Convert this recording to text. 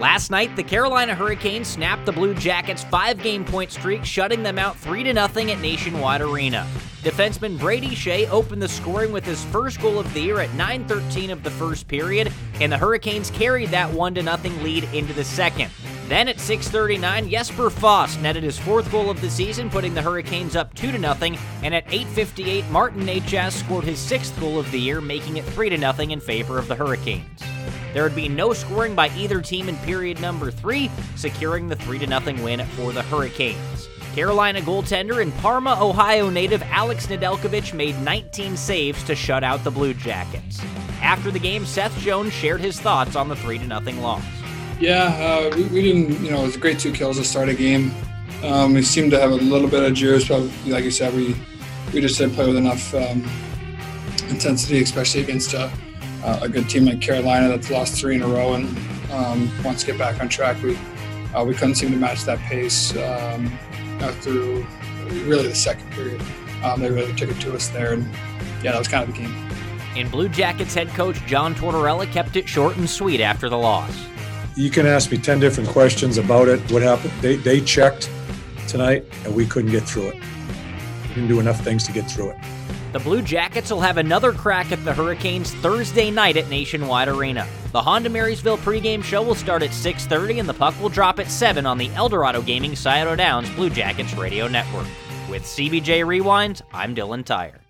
Last night, the Carolina Hurricanes snapped the Blue Jackets' five-game point streak, shutting them out 3-0 at Nationwide Arena. Defenseman Brady Skjei opened the scoring with his first goal of the year at 9:13 of the first period, and the Hurricanes carried that 1-0 lead into the second. Then at 6:39, Jesper Fast netted his fourth goal of the season, putting the Hurricanes up 2 0, and at 8:58, Martin Necas scored his sixth goal of the year, making it 3 0 in favor of the Hurricanes. There would be no scoring by either team in period number 3, securing the 3 0 win for the Hurricanes. Carolina goaltender and Parma, Ohio native Alex Nedeljkovic made 19 saves to shut out the Blue Jackets. After the game, Seth Jones shared his thoughts on the 3 0 loss. Yeah, uh, we, we, didn't, you know, it was a great two kills to start a game. Um, we seemed to have a little bit of juice, but like you said, we we just didn't play with enough um, intensity, especially against a, a, good team like Carolina that's lost three in a row and um, wants to get back on track. We uh, we couldn't seem to match that pace um, through really the second period. Um, they really took it to us there, and yeah, that was kind of the game. And Blue Jackets head coach John Tortorella kept it short and sweet after the loss you can ask me 10 different questions about it. What happened? They, they checked tonight and we couldn't get through it. We didn't do enough things to get through it. The Blue Jackets will have another crack at the Hurricanes Thursday night at Nationwide Arena. The Honda Marysville pregame show will start at 6:30 and the puck will drop at 7 on the Eldorado Gaming Scioto Downs Blue Jackets radio network. With CBJ Rewinds, I'm Dylan Tyre.